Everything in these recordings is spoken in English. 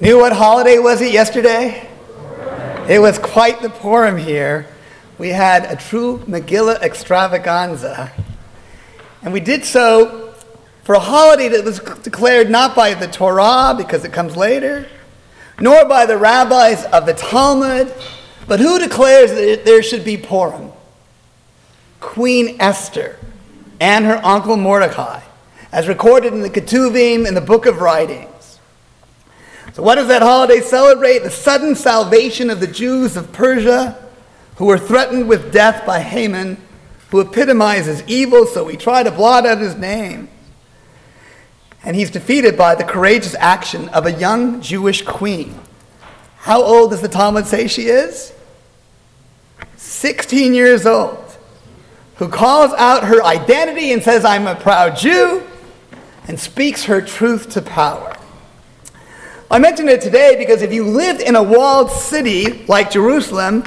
Knew what holiday was it yesterday? It was quite the Purim here. We had a true Megillah extravaganza. And we did so for a holiday that was declared not by the Torah, because it comes later, nor by the rabbis of the Talmud, but who declares that there should be Purim? Queen Esther and her uncle Mordecai, as recorded in the Ketuvim in the Book of Writings. So, what does that holiday celebrate? The sudden salvation of the Jews of Persia who were threatened with death by Haman, who epitomizes evil, so we try to blot out his name. And he's defeated by the courageous action of a young Jewish queen. How old does the Talmud say she is? 16 years old, who calls out her identity and says, I'm a proud Jew, and speaks her truth to power. I mention it today because if you lived in a walled city like Jerusalem,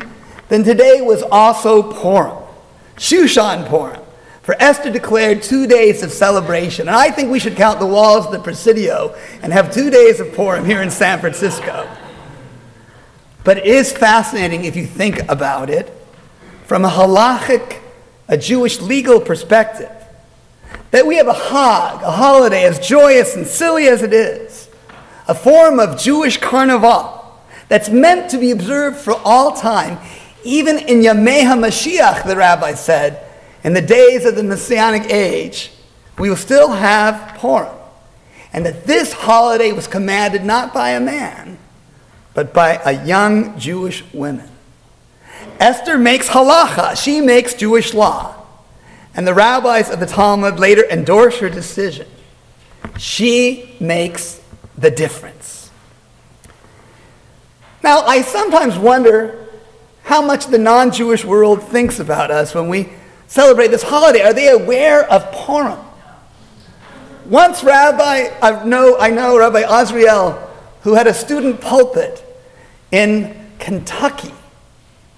then today was also Purim, Shushan Purim. For Esther declared two days of celebration. And I think we should count the walls of the Presidio and have two days of Purim here in San Francisco. But it is fascinating if you think about it from a halachic, a Jewish legal perspective, that we have a Hag, a holiday as joyous and silly as it is a form of Jewish carnival that's meant to be observed for all time, even in Yamei HaMashiach, the rabbi said, in the days of the Messianic age, we will still have Purim. And that this holiday was commanded not by a man, but by a young Jewish woman. Esther makes halacha, she makes Jewish law. And the rabbis of the Talmud later endorse her decision. She makes the difference. Now, I sometimes wonder how much the non Jewish world thinks about us when we celebrate this holiday. Are they aware of Purim? Once, Rabbi, I know, I know Rabbi Azriel, who had a student pulpit in Kentucky.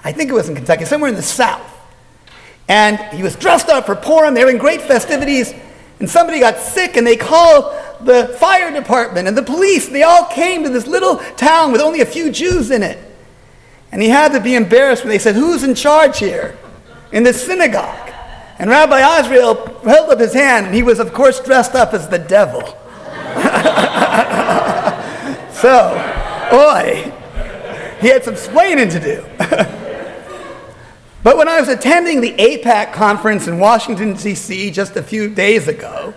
I think it was in Kentucky, somewhere in the South. And he was dressed up for Purim. They were in great festivities. And somebody got sick, and they called the fire department and the police, they all came to this little town with only a few Jews in it. And he had to be embarrassed when they said, Who's in charge here in this synagogue? And Rabbi Azriel held up his hand, and he was, of course, dressed up as the devil. so, boy, he had some explaining to do. but when I was attending the AIPAC conference in Washington, D.C. just a few days ago,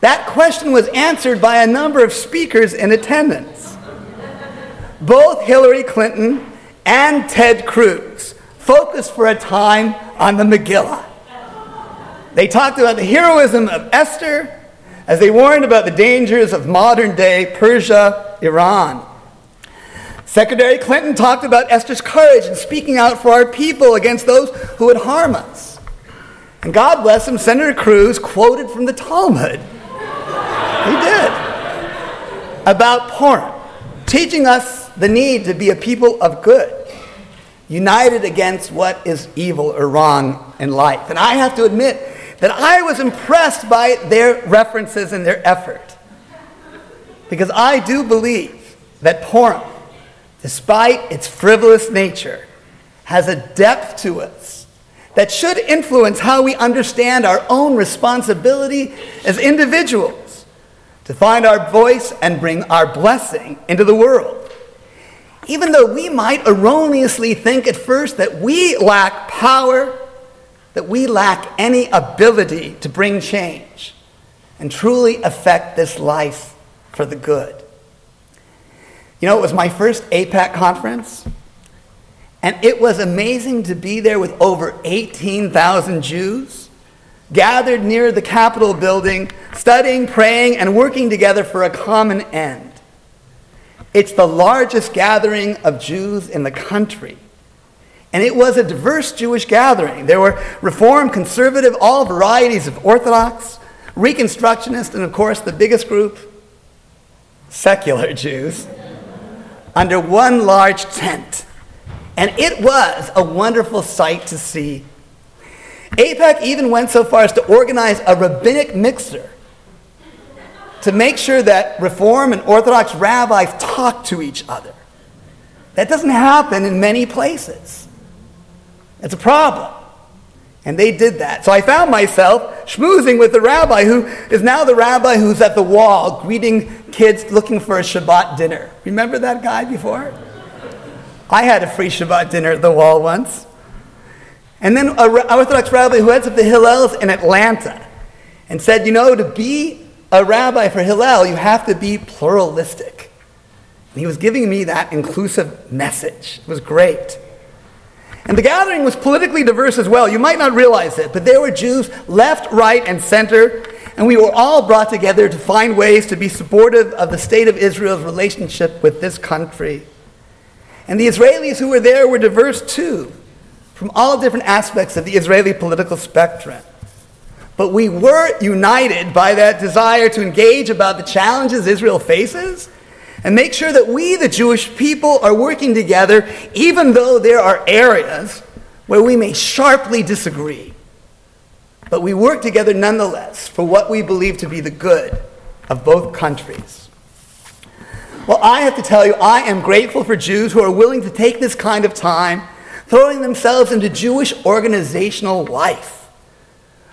that question was answered by a number of speakers in attendance. Both Hillary Clinton and Ted Cruz focused for a time on the Megillah. They talked about the heroism of Esther as they warned about the dangers of modern day Persia, Iran. Secretary Clinton talked about Esther's courage in speaking out for our people against those who would harm us. And God bless him, Senator Cruz quoted from the Talmud he did. About Purim, teaching us the need to be a people of good, united against what is evil or wrong in life. And I have to admit that I was impressed by their references and their effort. Because I do believe that Purim, despite its frivolous nature, has a depth to us that should influence how we understand our own responsibility as individuals to find our voice and bring our blessing into the world. Even though we might erroneously think at first that we lack power, that we lack any ability to bring change and truly affect this life for the good. You know, it was my first AIPAC conference, and it was amazing to be there with over 18,000 Jews gathered near the Capitol building, studying, praying, and working together for a common end. It's the largest gathering of Jews in the country. And it was a diverse Jewish gathering. There were Reform, Conservative, all varieties of Orthodox, Reconstructionist, and of course, the biggest group, secular Jews, under one large tent. And it was a wonderful sight to see AIPAC even went so far as to organize a rabbinic mixer to make sure that Reform and Orthodox rabbis talk to each other. That doesn't happen in many places. It's a problem. And they did that. So I found myself schmoozing with the rabbi who is now the rabbi who's at the wall greeting kids looking for a Shabbat dinner. Remember that guy before? I had a free Shabbat dinner at the wall once. And then an Orthodox rabbi who heads up the Hillels in Atlanta and said, you know, to be a rabbi for Hillel, you have to be pluralistic. And he was giving me that inclusive message. It was great. And the gathering was politically diverse as well. You might not realize it, but there were Jews left, right, and center, and we were all brought together to find ways to be supportive of the state of Israel's relationship with this country. And the Israelis who were there were diverse too, from all different aspects of the Israeli political spectrum. But we were united by that desire to engage about the challenges Israel faces and make sure that we, the Jewish people, are working together, even though there are areas where we may sharply disagree. But we work together nonetheless for what we believe to be the good of both countries. Well, I have to tell you, I am grateful for Jews who are willing to take this kind of time, throwing themselves into Jewish organizational life.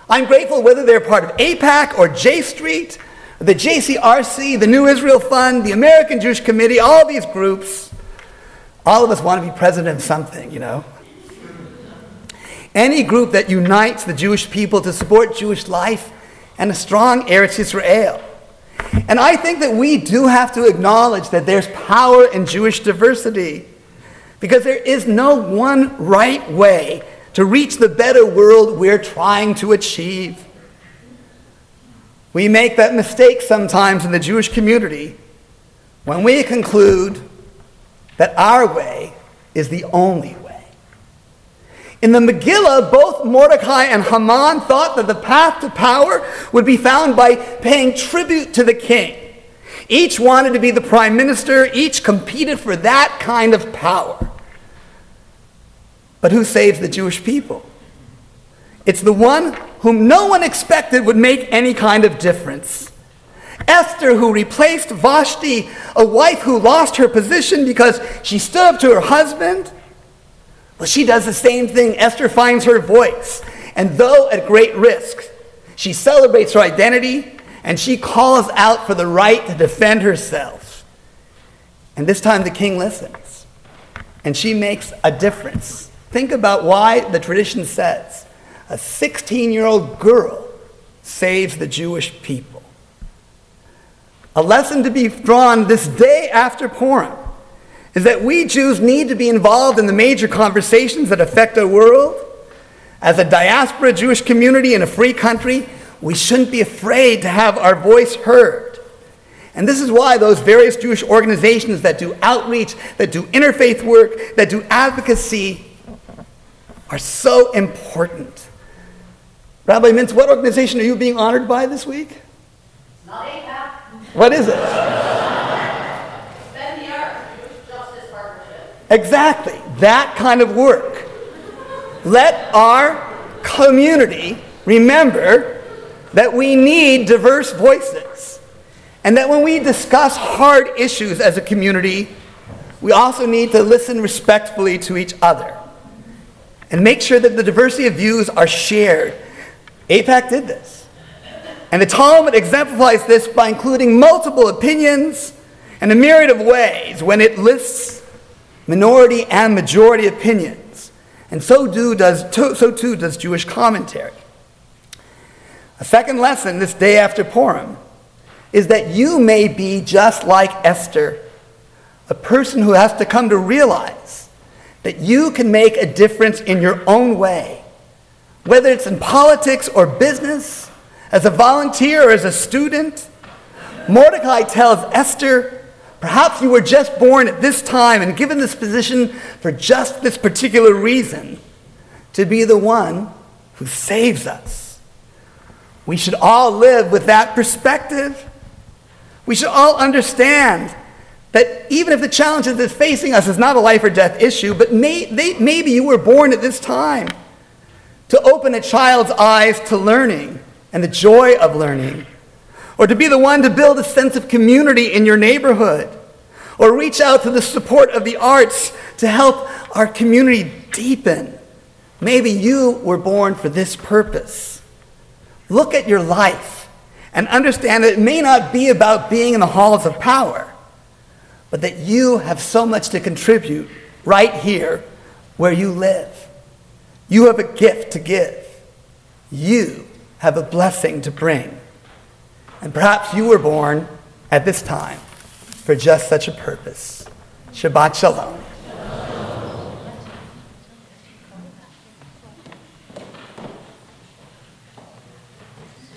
I'm grateful whether they're part of AIPAC or J Street the JCRC, the New Israel Fund, the American Jewish Committee, all these groups, all of us want to be president of something, you know. Any group that unites the Jewish people to support Jewish life and a strong Eretz Israel. And I think that we do have to acknowledge that there's power in Jewish diversity because there is no one right way to reach the better world we're trying to achieve. We make that mistake sometimes in the Jewish community when we conclude that our way is the only way. In the Megillah, both Mordecai and Haman thought that the path to power would be found by paying tribute to the king. Each wanted to be the prime minister, each competed for that kind of power. But who saves the Jewish people? It's the one whom no one expected would make any kind of difference. Esther, who replaced Vashti, a wife who lost her position because she stood up to her husband. Well, she does the same thing. Esther finds her voice. And though at great risk, she celebrates her identity and she calls out for the right to defend herself. And this time the king listens. And she makes a difference. Think about why the tradition says a 16 year old girl saves the Jewish people. A lesson to be drawn this day after Purim is that we Jews need to be involved in the major conversations that affect our world. As a diaspora Jewish community in a free country, we shouldn't be afraid to have our voice heard. And this is why those various Jewish organizations that do outreach, that do interfaith work, that do advocacy are so important. Rabbi Mintz, what organization are you being honored by this week? Not. What is it? Exactly, that kind of work. Let our community remember that we need diverse voices. And that when we discuss hard issues as a community, we also need to listen respectfully to each other and make sure that the diversity of views are shared AIPAC did this. And the Talmud exemplifies this by including multiple opinions and a myriad of ways when it lists minority and majority opinions. And so, do does, so too does Jewish commentary. A second lesson this day after Purim is that you may be just like Esther, a person who has to come to realize that you can make a difference in your own way whether it's in politics or business, as a volunteer or as a student. Mordecai tells Esther, perhaps you were just born at this time and given this position for just this particular reason to be the one who saves us. We should all live with that perspective. We should all understand that even if the challenge that's facing us is not a life or death issue, but may, they, maybe you were born at this time to open a child's eyes to learning and the joy of learning. or to be the one to build a sense of community in your neighborhood, or reach out to the support of the arts to help our community deepen. Maybe you were born for this purpose. Look at your life and understand that it may not be about being in the halls of power, but that you have so much to contribute right here where you live. You have a gift to give. You have a blessing to bring. And perhaps you were born at this time for just such a purpose. Shabbat Shalom.